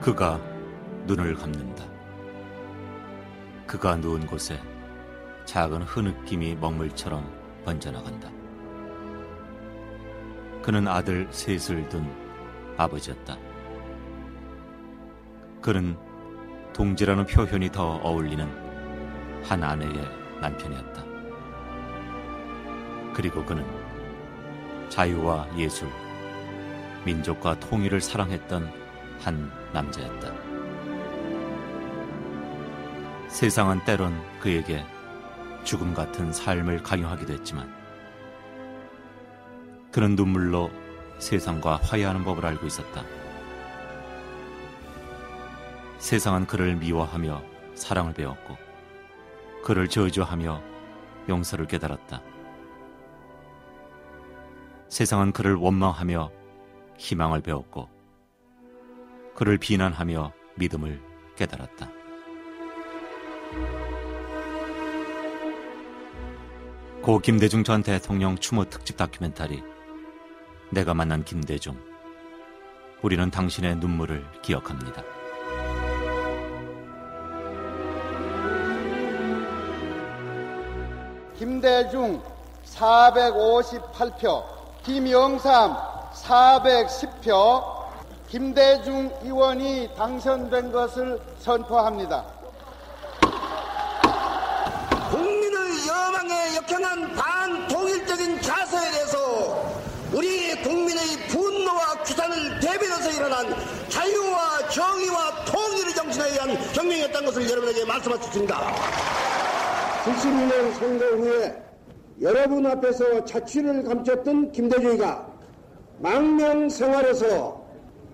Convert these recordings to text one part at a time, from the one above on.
그가 눈을 감는다. 그가 누운 곳에 작은 흐느낌이 먹물처럼 번져나간다. 그는 아들 셋을 둔 아버지였다. 그는 동지라는 표현이 더 어울리는 한 아내의 남편이었다. 그리고 그는 자유와 예술, 민족과 통일을 사랑했던 한 남자였다. 세상은 때론 그에게 죽음 같은 삶을 강요하기도 했지만 그는 눈물로 세상과 화해하는 법을 알고 있었다. 세상은 그를 미워하며 사랑을 배웠고 그를 저주하며 용서를 깨달았다. 세상은 그를 원망하며 희망을 배웠고 그를 비난하며 믿음을 깨달았다. 고 김대중 전 대통령 추모 특집 다큐멘터리 내가 만난 김대중 우리는 당신의 눈물을 기억합니다. 김대중 458표, 김영삼 410표, 김대중 의원이 당선된 것을 선포합니다. 국민의 여망에 역행한 반통일적인 자세에 대해서 우리 국민의 분노와 규탄을 대변해서 일어난 자유와 정의와 통일의 정신에 의한 혁명이었다는 것을 여러분에게 말씀할 수 있습니다. 72년 선거 후에 여러분 앞에서 자취를 감췄던 김대중이가 망명 생활에서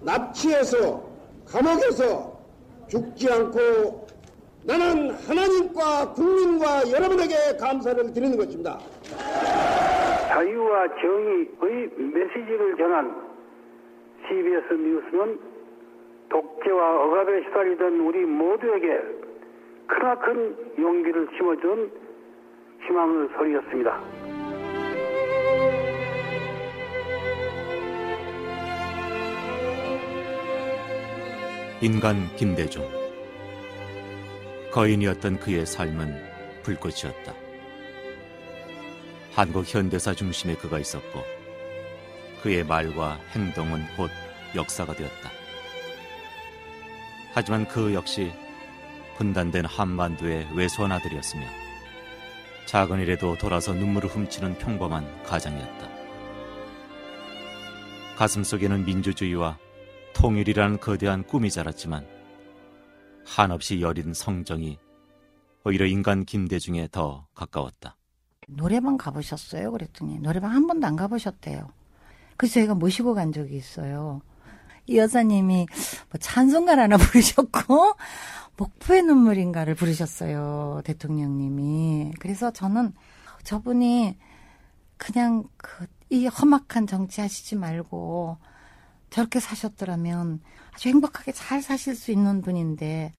납치해서 감옥에서 죽지 않고 나는 하나님과 국민과 여러분에게 감사를 드리는 것입니다. 자유와 정의의 메시지를 전한 CBS 뉴스는 독재와 억압에 시달리던 우리 모두에게 크나큰 용기를 심어준 희망의 소리였습니다. 인간 김대중 거인이었던 그의 삶은 불꽃이었다. 한국 현대사 중심에 그가 있었고 그의 말과 행동은 곧 역사가 되었다. 하지만 그 역시 분단된 한반도의 외소한 아들이었으며 작은 일에도 돌아서 눈물을 훔치는 평범한 가장이었다. 가슴 속에는 민주주의와 통일이라는 거대한 꿈이 자랐지만 한없이 여린 성정이 오히려 인간 김대중에 더 가까웠다. 노래방 가보셨어요? 그랬더니 노래방 한 번도 안 가보셨대요. 그래서 저희가 모시고 간 적이 있어요. 이 여사님이 뭐 찬송가 하나 부르셨고 목포의 눈물인가를 부르셨어요. 대통령님이. 그래서 저는 저분이 그냥 그 이 험악한 정치 하시지 말고 저렇게 사셨더라면 아주 행복하게 잘 사실 수 있는 분인데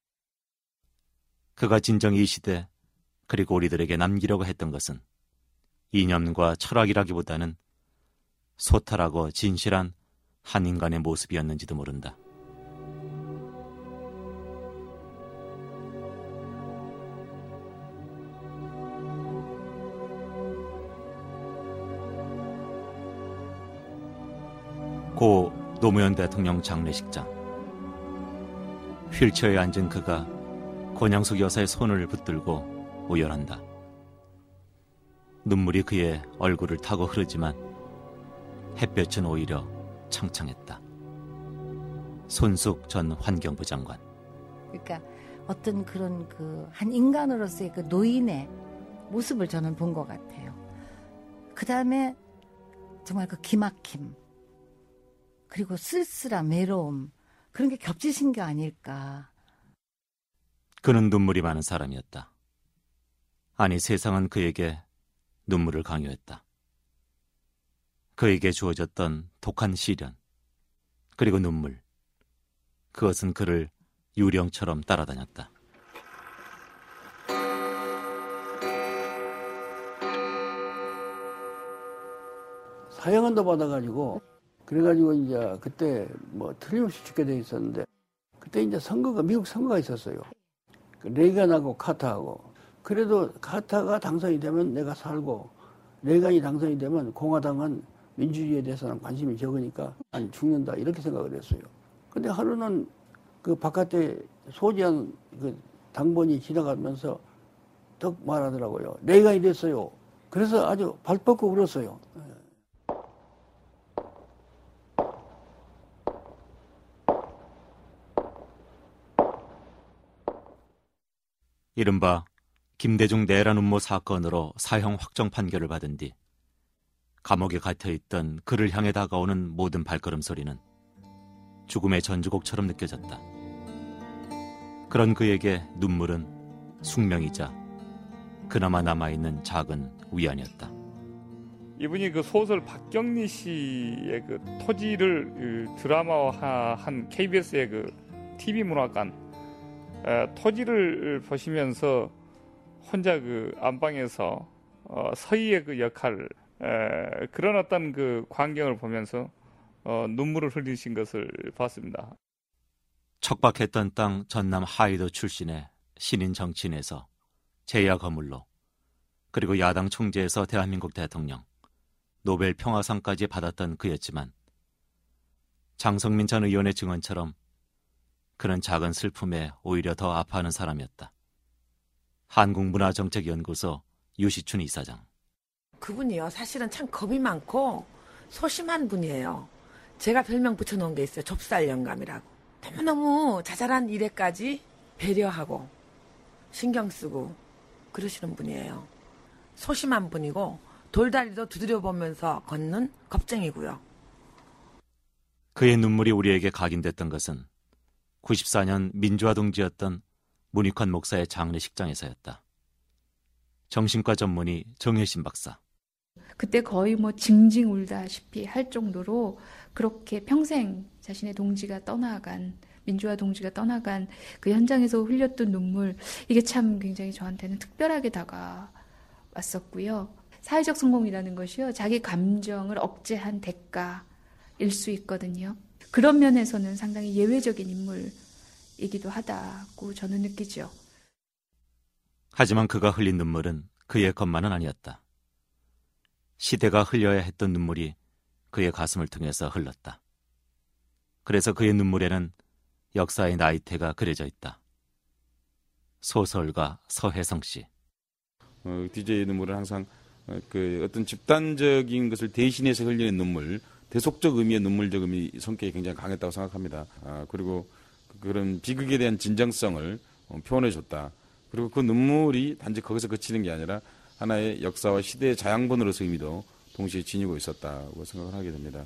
그가 진정 이 시대 그리고 우리들에게 남기려고 했던 것은 이념과 철학이라기보다는 소탈하고 진실한 한 인간의 모습이었는지도 모른다. 고 노무현 대통령 장례식장. 휠체어에 앉은 그가 권양숙 여사의 손을 붙들고 우연한다. 눈물이 그의 얼굴을 타고 흐르지만 햇볕은 오히려 창창했다. 손숙 전 환경부 장관. 그러니까 어떤 그런 그 한 인간으로서의 그 노인의 모습을 저는 본 것 같아요. 그 다음에 정말 그 기막힘 그리고 쓸쓸함, 외로움 그런 게 겹치신 게 아닐까. 그는 눈물이 많은 사람이었다. 아니 세상은 그에게 눈물을 강요했다. 그에게 주어졌던 독한 시련, 그리고 눈물. 그것은 그를 유령처럼 따라다녔다. 사형한도 받아가지고 그래가지고 이제 그때 뭐 틀림없이 죽게 돼 있었는데 그때 이제 선거가 미국 선거가 있었어요. 그 레이건하고 카타하고 그래도 카타가 당선이 되면 내가 살고 레이건이 당선이 되면 공화당은 민주주의에 대해서는 관심이 적으니까 안 죽는다 이렇게 생각을 했어요. 근데 하루는 그 바깥에 소지한 그 당번이 지나가면서 떡 말하더라고요. 레이건이 됐어요. 그래서 아주 발 뻗고 울었어요. 이른바 김대중 내란 음모 사건으로 사형 확정 판결을 받은 뒤 감옥에 갇혀 있던 그를 향해 다가오는 모든 발걸음 소리는 죽음의 전주곡처럼 느껴졌다. 그런 그에게 눈물은 숙명이자 그나마 남아있는 작은 위안이었다. 이분이 그 소설 박경리 씨의 그 토지를 그 드라마화한 KBS의 그 TV 문화관 에, 토지를 보시면서 혼자 그 안방에서 어, 서희의 그 역할 에, 그런 어떤 그 광경을 보면서 어, 눈물을 흘리신 것을 봤습니다. 척박했던 땅 전남 하이도 출신의 신인 정치인에서 제야 거물로 그리고 야당 총재에서 대한민국 대통령 노벨 평화상까지 받았던 그였지만 장성민 전 의원의 증언처럼 그는 작은 슬픔에 오히려 더 아파하는 사람이었다. 한국문화정책연구소 유시춘 이사장. 그분이요. 사실은 참 겁이 많고 소심한 분이에요. 제가 별명 붙여놓은 게 있어요. 좁쌀 영감이라고. 너무너무 자잘한 일에까지 배려하고 신경 쓰고 그러시는 분이에요. 소심한 분이고 돌다리도 두드려 보면서 걷는 겁쟁이고요. 그의 눈물이 우리에게 각인됐던 것은 94년 민주화 동지였던 문익환 목사의 장례식장에서였다. 정신과 전문의 정혜신 박사. 그때 거의 뭐 징징 울다시피 할 정도로 그렇게 평생 자신의 동지가 떠나간 민주화 동지가 떠나간 그 현장에서 흘렸던 눈물 이게 참 굉장히 저한테는 특별하게 다가왔었고요. 사회적 성공이라는 것이요 자기 감정을 억제한 대가일 수 있거든요. 그런 면에서는 상당히 예외적인 인물이기도 하다고 저는 느끼죠. 하지만 그가 흘린 눈물은 그의 것만은 아니었다. 시대가 흘려야 했던 눈물이 그의 가슴을 통해서 흘렀다. 그래서 그의 눈물에는 역사의 나이테가 그려져 있다. 소설가 서혜성 씨. 어, DJ의 눈물은 항상 어, 그 어떤 집단적인 것을 대신해서 흘리는 눈물, 대속적 의미의 눈물적 의미 성격이 굉장히 강했다고 생각합니다. 아, 그리고 그런 비극에 대한 진정성을 어, 표현해 줬다. 그리고 그 눈물이 단지 거기서 그치는 게 아니라 하나의 역사와 시대의 자양분으로서 의미도 동시에 지니고 있었다고 생각을 하게 됩니다.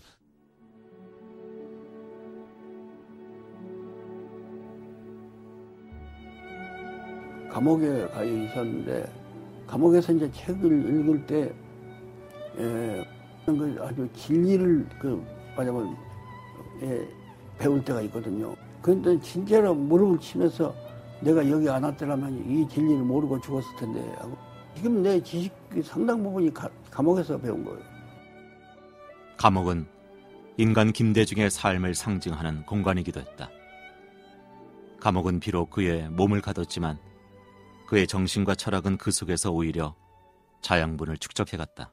감옥에 가 있었는데 감옥에서 이제 책을 읽을 때 예, 그 아주 진리를 그 말하자면 예, 배울 때가 있거든요. 그런데 진짜로 무릎을 치면서 내가 여기 안 왔더라면 이 진리를 모르고 죽었을 텐데 하고 지금 내 지식 상당 부분이 가, 감옥에서 배운 거예요. 감옥은 인간 김대중의 삶을 상징하는 공간이기도 했다. 감옥은 비록 그의 몸을 가뒀지만 그의 정신과 철학은 그 속에서 오히려 자양분을 축적해갔다.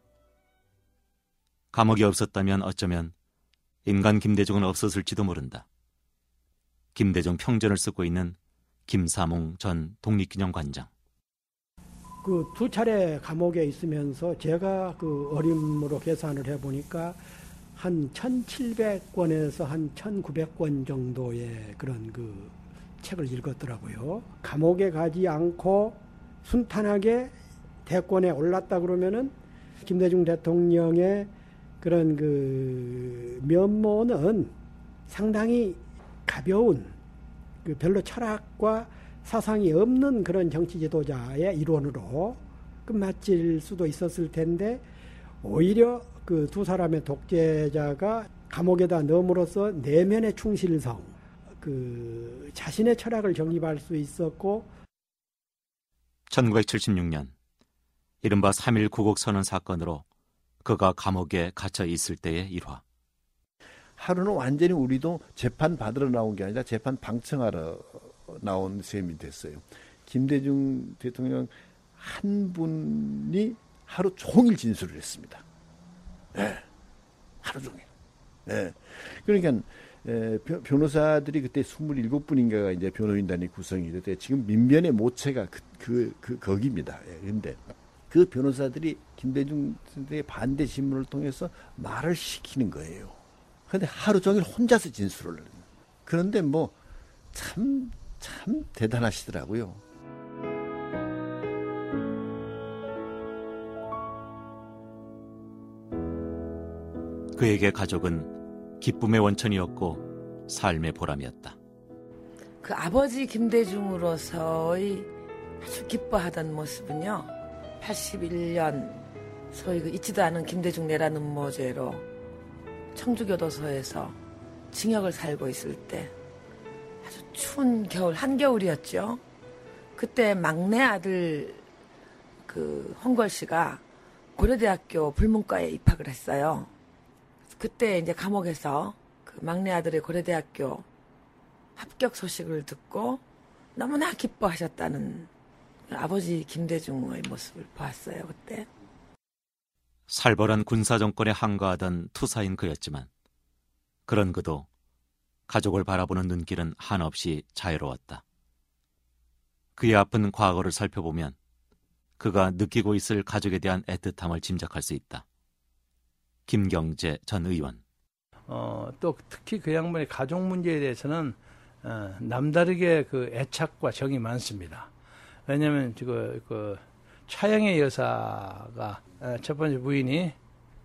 감옥이 없었다면 어쩌면 인간 김대중은 없었을지도 모른다. 김대중 평전을 쓰고 있는 김사몽 전 독립기념관장. 그 두 차례 감옥에 있으면서 제가 그 어림으로 계산을 해보니까 한 1700권에서 한 1900권 정도의 그런 그 책을 읽었더라고요. 감옥에 가지 않고 순탄하게 대권에 올랐다 그러면은 김대중 대통령의 그런 그 면모는 상당히 가벼운 그 별로 철학과 사상이 없는 그런 정치 지도자의 일원으로 끝마칠 수도 있었을 텐데 오히려 그 두 사람의 독재자가 감옥에다 넣음으로써 내면의 충실성, 그 자신의 철학을 정립할 수 있었고 1976년 이른바 3.1 구국 선언 사건으로 그가 감옥에 갇혀 있을 때의 일화. 하루는 완전히 우리도 재판 받으러 나온 게 아니라 재판 방청하러 나온 셈이 됐어요. 김대중 대통령 한 분이 하루 종일 진술을 했습니다. 네. 하루 종일. 네. 그러니까 에, 변호사들이 그때 27분인가가 이제 변호인단이 구성이 됐대. 지금 민변의 모체가 그, 그, 그 거기입니다. 예, 근데 그 변호사들이 김대중 선생의 반대 신문을 통해서 말을 시키는 거예요. 근데 하루 종일 혼자서 진술을. 그런데 뭐, 참, 참 대단하시더라고요. 그에게 가족은 기쁨의 원천이었고 삶의 보람이었다. 그 아버지 김대중으로서의 아주 기뻐하던 모습은요. 81년 소위 그 잊지도 않은 김대중 내라는 모죄로 청주교도소에서 징역을 살고 있을 때 아주 추운 겨울 한겨울이었죠. 그때 막내 아들 그 홍걸 씨가 고려대학교 불문과에 입학을 했어요. 그때 이제 감옥에서 그 막내 아들의 고려대학교 합격 소식을 듣고 너무나 기뻐하셨다는 아버지 김대중의 모습을 보았어요, 그때. 살벌한 군사 정권에 항거하던 투사인 그였지만 그런 그도 가족을 바라보는 눈길은 한없이 자유로웠다. 그의 아픈 과거를 살펴보면 그가 느끼고 있을 가족에 대한 애틋함을 짐작할 수 있다. 김경재 전 의원. 어, 또 특히 그 양반의 가족 문제에 대해서는 어, 남다르게 그 애착과 정이 많습니다. 왜냐하면 그, 그 차영의 여사가 어, 첫 번째 부인이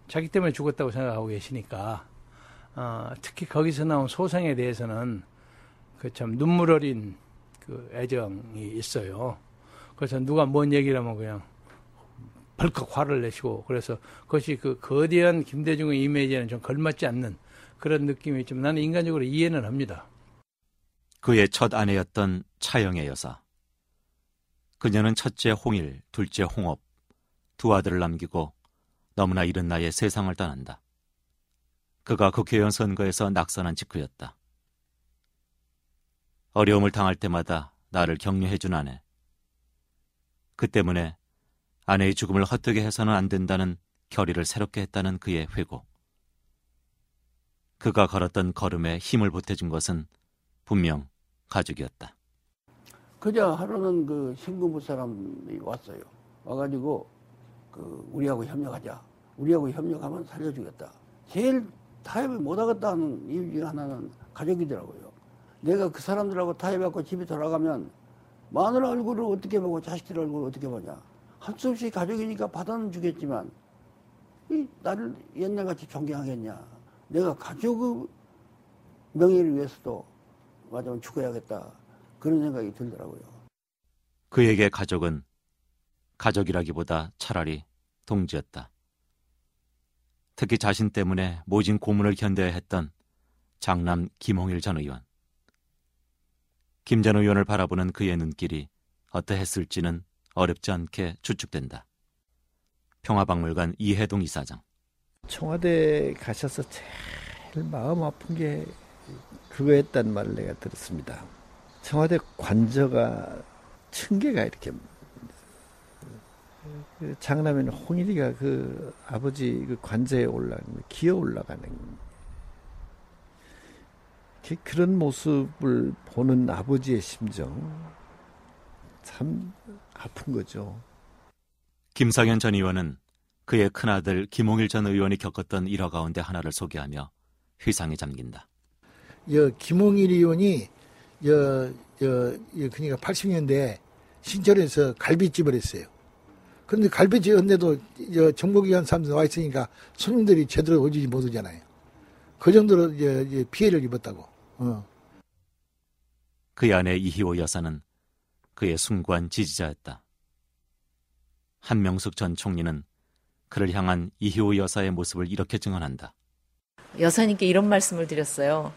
자기 때문에 죽었다고 생각하고 계시니까 어, 특히 거기서 나온 소생에 대해서는 그 참 눈물 어린 그 애정이 있어요. 그래서 누가 뭔 얘기를 하면 그냥 벌컥 화를 내시고 그래서 그것이 그 거대한 김대중의 이미지에는 좀 걸맞지 않는 그런 느낌이 있지만 나는 인간적으로 이해는 합니다. 그의 첫 아내였던 차영의 여사. 그녀는 첫째 홍일, 둘째 홍업, 두 아들을 남기고 너무나 이른 나이에 세상을 떠난다. 그가 국회의원 선거에서 낙선한 직후였다. 어려움을 당할 때마다 나를 격려해준 아내. 그 때문에 아내의 죽음을 헛되게 해서는 안 된다는 결의를 새롭게 했다는 그의 회고. 그가 걸었던 걸음에 힘을 보태준 것은 분명 가족이었다. 그저 하루는 그 신군부 사람이 왔어요. 와가지고 그 우리하고 협력하자. 우리하고 협력하면 살려주겠다. 제일 타협을 못하겠다는 이유 중에 하나는 가족이더라고요. 내가 그 사람들하고 타협하고 집에 돌아가면 마누라 얼굴을 어떻게 보고 자식들 얼굴을 어떻게 보냐. 할수 없이 가족이니까 받아는 주겠지만 이 나를 옛날같이 존경하겠냐. 내가 가족의 명예를 위해서도 맞으면 죽어야겠다. 그런 생각이 들더라고요. 그에게 가족은 가족이라기보다 차라리 동지였다. 특히 자신 때문에 모진 고문을 견뎌야 했던 장남 김홍일 전 의원. 김 전 의원을 바라보는 그의 눈길이 어떠했을지는 어렵지 않게 추측된다. 평화박물관 이해동 이사장. 청와대 가셔서 제일 마음 아픈 게 그거였단 말을 내가 들었습니다. 청와대 관저가 층계가 이렇게 그 장남인 홍일이가 그 아버지 그 관저에 올라가는 기어 올라가는 그런 모습을 보는 아버지의 심정 참 아픈 거죠. 김상현 전 의원은 그의 큰아들 김홍일 전 의원이 겪었던 일화 가운데 하나를 소개하며 회상에 잠긴다. 여 김홍일 의원이 여, 여, 여 그러니까 80년대 신천에서 갈비집을 했어요. 그런데 갈비집 했는데도 정보기관 사람들 와 있으니까 손님들이 제대로 오지 못하잖아요. 그 정도로 이제 피해를 입었다고. 어. 그 아내 이희호 여사는 그의 숭고한 지지자였다. 한명숙 전 총리는 그를 향한 이희호 여사의 모습을 이렇게 증언한다. 여사님께 이런 말씀을 드렸어요.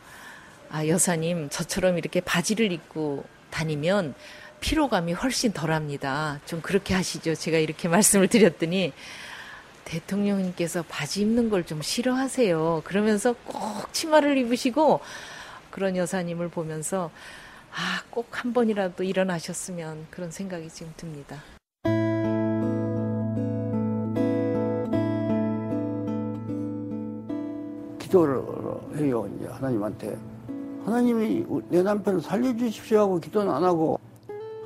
아, 여사님, 저처럼 이렇게 바지를 입고 다니면 피로감이 훨씬 덜 합니다. 좀 그렇게 하시죠. 제가 이렇게 말씀을 드렸더니 대통령님께서 바지 입는 걸 좀 싫어하세요. 그러면서 꼭 치마를 입으시고 그런 여사님을 보면서 아, 꼭 한 번이라도 일어나셨으면 그런 생각이 지금 듭니다. 기도를 해요, 이제 하나님한테. 하나님이 내 남편을 살려주십시오 하고 기도는 안 하고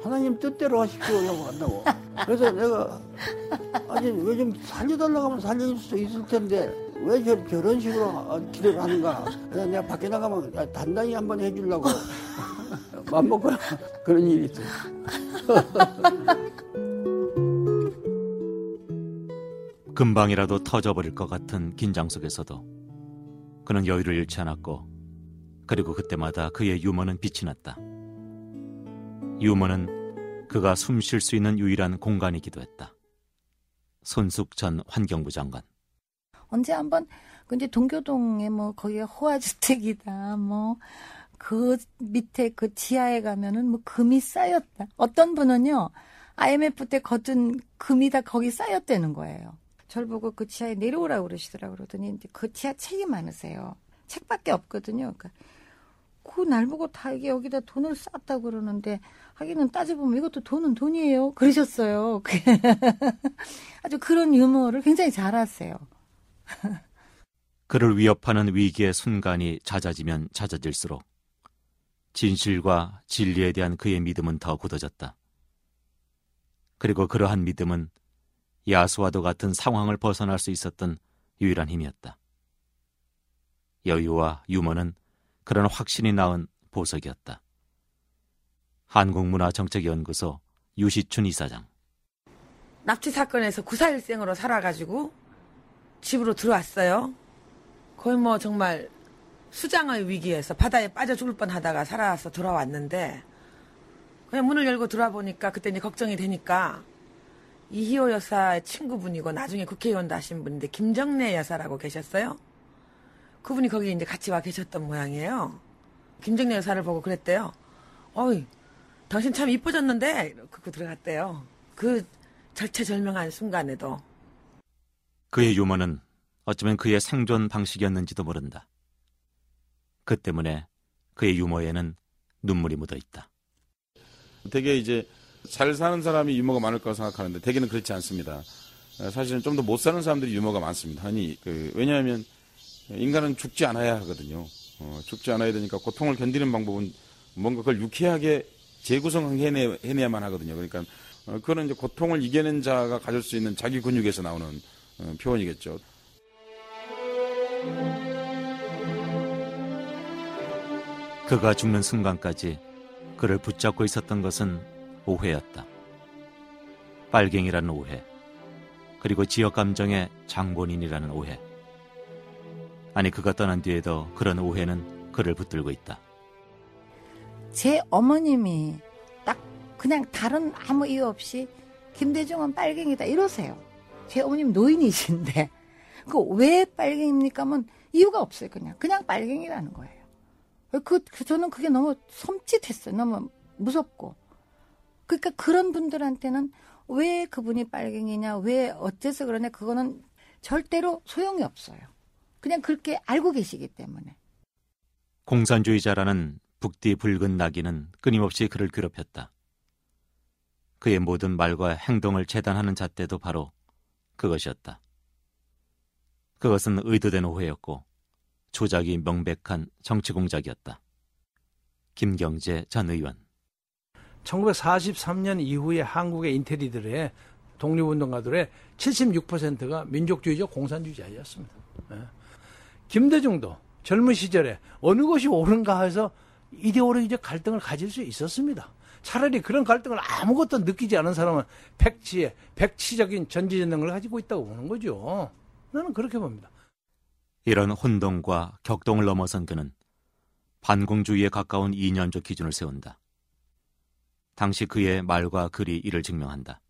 하나님 뜻대로 하십시오 하고 한다고. 그래서 내가 아니 왜 좀 살려달라고 하면 살려줄 수 있을 텐데 왜 저, 저런 식으로 기도를 하는가. 그래서 내가 밖에 나가면 단단히 한번 해주려고 맘먹고 그런 일이 있어요. 금방이라도 터져버릴 것 같은 긴장 속에서도 그는 여유를 잃지 않았고 그리고 그때마다 그의 유머는 빛이 났다. 유머는 그가 숨 쉴 수 있는 유일한 공간이기도 했다. 손숙 전 환경부 장관. 언제 한번 그 이제 동교동에 뭐 거기가 호화주택이다 뭐 그 밑에 그 지하에 가면은 뭐 금이 쌓였다. 어떤 분은요 IMF 때 거둔 금이 다 거기 쌓였다는 거예요. 절 보고 그 지하에 내려오라고 그러시더라고 그러더니 이제 그 지하 책이 많으세요. 책밖에 없거든요. 그러니까 그 날 보고 다 이게 여기다 돈을 쌓았다고 그러는데 하기는 따져보면 이것도 돈은 돈이에요. 그러셨어요. 아주 그런 유머를 굉장히 잘하세요. 그를 위협하는 위기의 순간이 잦아지면 잦아질수록 진실과 진리에 대한 그의 믿음은 더 굳어졌다. 그리고 그러한 믿음은 야수와도 같은 상황을 벗어날 수 있었던 유일한 힘이었다. 여유와 유머는 그런 확신이 낳은 보석이었다. 한국문화정책연구소 유시춘 이사장. 납치 사건에서 구사일생으로 살아가지고 집으로 들어왔어요. 거의 뭐 정말 수장의 위기에서 바다에 빠져 죽을 뻔 하다가 살아서 돌아왔는데 그냥 문을 열고 들어와 보니까 그때 이제 걱정이 되니까 이희호 여사의 친구분이고 나중에 국회의원도 하신 분인데 김정래 여사라고 계셨어요. 그분이 거기 이제 같이 와 계셨던 모양이에요. 김정래 여사를 보고 그랬대요. 어이, 당신 참 이뻐졌는데? 그거 들어갔대요. 그 절체절명한 순간에도. 그의 유머는 어쩌면 그의 생존 방식이었는지도 모른다. 그 때문에 그의 유머에는 눈물이 묻어 있다. 되게 이제 잘 사는 사람이 유머가 많을 거라고 생각하는데 대개는 그렇지 않습니다. 사실은 좀 더 못 사는 사람들이 유머가 많습니다. 아니, 그, 왜냐하면 인간은 죽지 않아야 하거든요. 어, 죽지 않아야 되니까 고통을 견디는 방법은 뭔가 그걸 유쾌하게 재구성해내, 해내야만 하거든요. 그러니까 어, 그거는 이제 고통을 이겨낸 자가 가질 수 있는 자기 근육에서 나오는 어, 표현이겠죠. 그가 죽는 순간까지 그를 붙잡고 있었던 것은 오해였다. 빨갱이라는 오해, 그리고 지역 감정의 장본인이라는 오해. 아니 그가 떠난 뒤에도 그런 오해는 그를 붙들고 있다. 제 어머님이 딱 그냥 다른 아무 이유 없이 김대중은 빨갱이다 이러세요. 제 어머님 노인이신데 그 왜 빨갱입니까? 하면 이유가 없어요. 그냥 그냥 빨갱이라는 거예요. 그, 그 저는 그게 너무 섬찟했어요. 너무 무섭고. 그러니까 그런 분들한테는 왜 그분이 빨갱이냐, 왜 어째서 그러냐, 그거는 절대로 소용이 없어요. 그냥 그렇게 알고 계시기 때문에. 공산주의자라는 북디 붉은 나귀는 끊임없이 그를 괴롭혔다. 그의 모든 말과 행동을 재단하는 잣대도 바로 그것이었다. 그것은 의도된 오해였고 조작이 명백한 정치 공작이었다. 김경재 전 의원 1943년 이후에 한국의 인테리들의 독립운동가들의 76%가 민족주의적 공산주의자였습니다. 예. 김대중도 젊은 시절에 어느 것이 옳은가 해서 이데올로기적 갈등을 가질 수 있었습니다. 차라리 그런 갈등을 아무것도 느끼지 않은 사람은 백치의 백치적인 전지전능을 가지고 있다고 보는 거죠. 나는 그렇게 봅니다. 이런 혼동과 격동을 넘어선 그는 반공주의에 가까운 이념적 기준을 세운다. 당시 그의 말과 글이 이를 증명한다.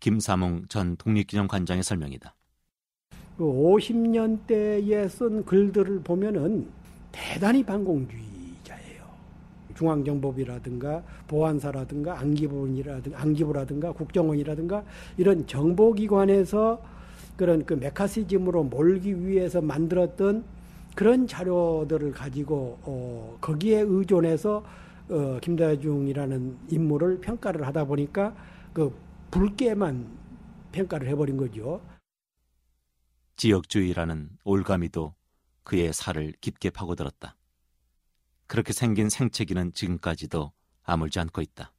김사몽 전 독립기념관장의 설명이다. 그 50년대에 쓴 글들을 보면은 대단히 반공주의자예요. 중앙정보비라든가 보안사라든가 안기부이라든가 안기부라든가 국정원이라든가 이런 정보기관에서 그런 그 메카시즘으로 몰기 위해서 만들었던 그런 자료들을 가지고 어, 거기에 의존해서 어, 김대중이라는 인물을 평가를 하다 보니까 그 붉게만 평가를 해버린 거죠. 지역주의라는 올가미도 그의 살을 깊게 파고들었다. 그렇게 생긴 생채기는 지금까지도 아물지 않고 있다.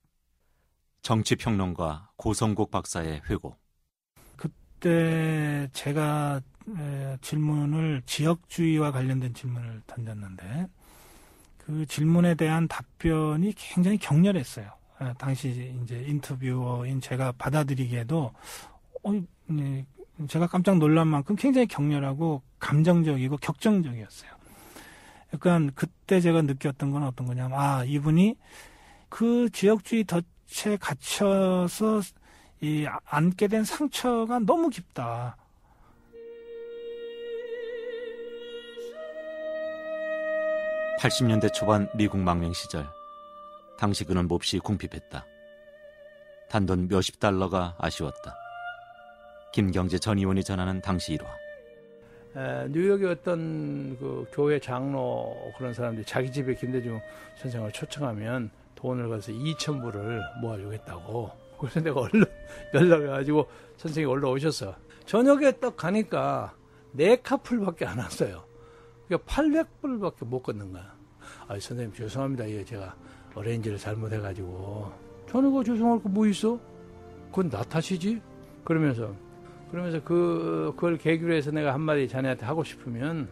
정치평론가 고성국 박사의 회고. 그때 제가 질문을 지역주의와 관련된 질문을 던졌는데 그 질문에 대한 답변이 굉장히 격렬했어요. 당시 이제 인터뷰어인 제가 받아들이기에도 어, 네, 제가 깜짝 놀란 만큼 굉장히 격렬하고 감정적이고 격정적이었어요. 약간 그때 제가 느꼈던 건 어떤 거냐면 아 이분이 그 지역주의 덫에 갇혀서 이 안게 된 상처가 너무 깊다. (80년대) 초반 미국 망명 시절 당시 그는 몹시 궁핍했다. 단돈 몇십 달러가 아쉬웠다. 김경재 전 의원이 전하는 당시 일화. 에, 뉴욕의 어떤 그 교회 장로 그런 사람들이 자기 집에 김대중 선생을 초청하면 돈을 가서 2천 불을 모아주겠다고. 그래서 내가 얼른 연락해가지고 선생이 올라오셨어. 저녁에 딱 가니까 네 카풀밖에 안 왔어요. 그러니까 800불밖에 못 걷는 거야. 아, 선생님 죄송합니다. 이거 제가 어레인지를 잘못해가지고. 저는 그 죄송할 거 뭐 있어? 그건 나 탓이지? 그러면서 그러면서 그, 그걸 계기로 해서 내가 한마디 자네한테 하고 싶으면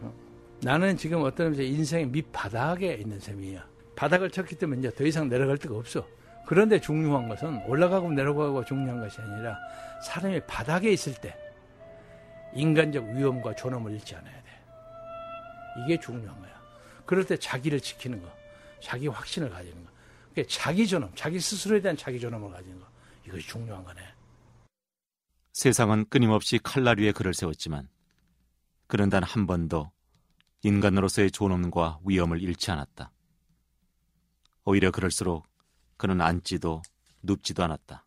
나는 지금 어떤 인생의 밑바닥에 있는 셈이야. 바닥을 쳤기 때문에 이제 더 이상 내려갈 데가 없어. 그런데 중요한 것은 올라가고 내려가고 중요한 것이 아니라 사람이 바닥에 있을 때 인간적 위험과 존엄을 잃지 않아야 돼. 이게 중요한 거야. 그럴 때 자기를 지키는 거, 자기 확신을 가지는 거. 그게 자기 존엄, 자기 스스로에 대한 자기 존엄을 가지는 거. 이것이 중요한 거네. 세상은 끊임없이 칼날 위에 그를 세웠지만 그는 단 한 번도 인간으로서의 존엄과 위엄을 잃지 않았다. 오히려 그럴수록 그는 앉지도 눕지도 않았다.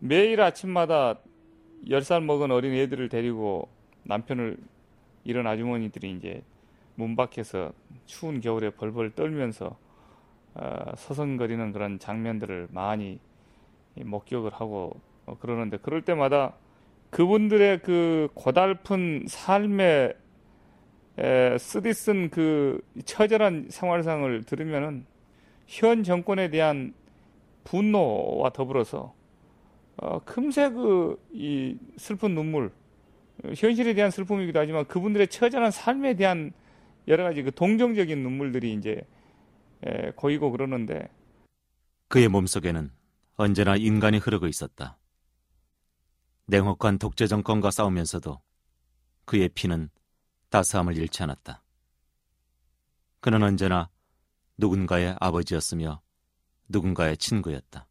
매일 아침마다 10살 먹은 어린 애들을 데리고 남편을 이런 아주머니들이 이제 문 밖에서 추운 겨울에 벌벌 떨면서 어, 서성거리는 그런 장면들을 많이 목격을 하고 어, 그러는데 그럴 때마다 그분들의 그 고달픈 삶에 에, 쓰디쓴 그 처절한 생활상을 들으면은 현 정권에 대한 분노와 더불어서 어, 금세 그 이 슬픈 눈물 현실에 대한 슬픔이기도 하지만 그분들의 처절한 삶에 대한 여러 가지 그 동정적인 눈물들이 이제 에, 고이고 그러는데 그의 몸속에는 언제나 인간이 흐르고 있었다. 냉혹한 독재 정권과 싸우면서도 그의 피는 따스함을 잃지 않았다. 그는 언제나 누군가의 아버지였으며 누군가의 친구였다.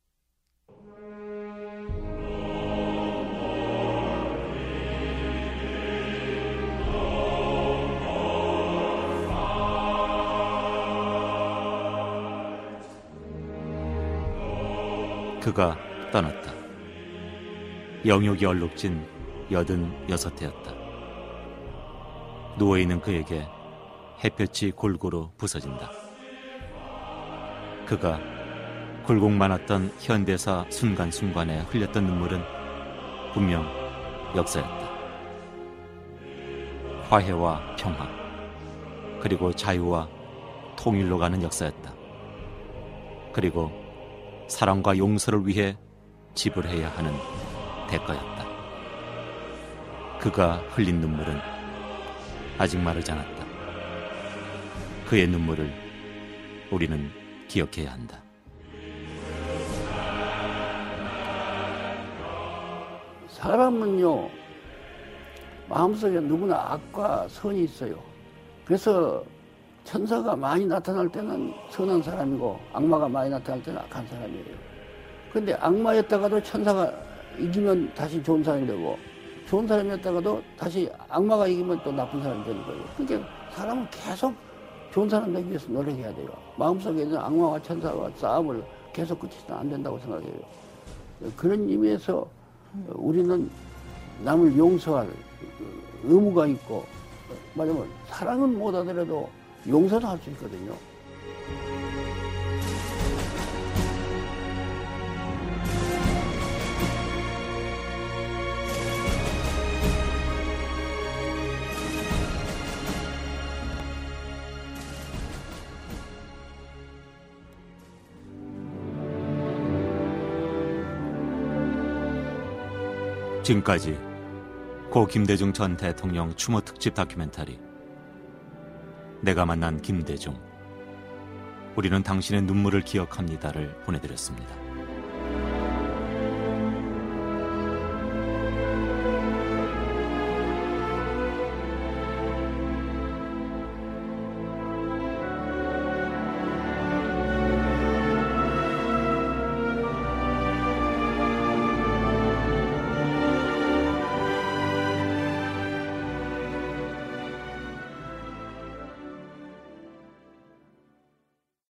그가 떠났다. 영욕이 얼룩진 여든 여섯 해였다. 누워있는 그에게 햇볕이 골고루 부서진다. 그가 굴곡 많았던 현대사 순간순간에 흘렸던 눈물은 분명 역사였다. 화해와 평화, 그리고 자유와 통일로 가는 역사였다. 그리고 사랑과 용서를 위해 지불해야 하는 대가였다. 그가 흘린 눈물은 아직 마르지 않았다. 그의 눈물을 우리는 기억해야 한다. 사람은요, 마음속에 누구나 악과 선이 있어요. 그래서 천사가 많이 나타날 때는 선한 사람이고 악마가 많이 나타날 때는 악한 사람이에요. 근데 악마였다가도 천사가 이기면 다시 좋은 사람이 되고 좋은 사람이었다가도 다시 악마가 이기면 또 나쁜 사람이 되는 거예요. 그러니까 사람은 계속 좋은 사람 되기 위해서 노력해야 돼요. 마음속에 있는 악마와 천사와 싸움을 계속 끝이서는 안 된다고 생각해요. 그런 의미에서 우리는 남을 용서할 의무가 있고 말하면 사랑은 못 하더라도 용서는 할 수 있거든요. 지금까지 고 김대중 전 대통령 추모 특집 다큐멘터리 내가 만난 김대중 우리는 당신의 눈물을 기억합니다를 보내드렸습니다.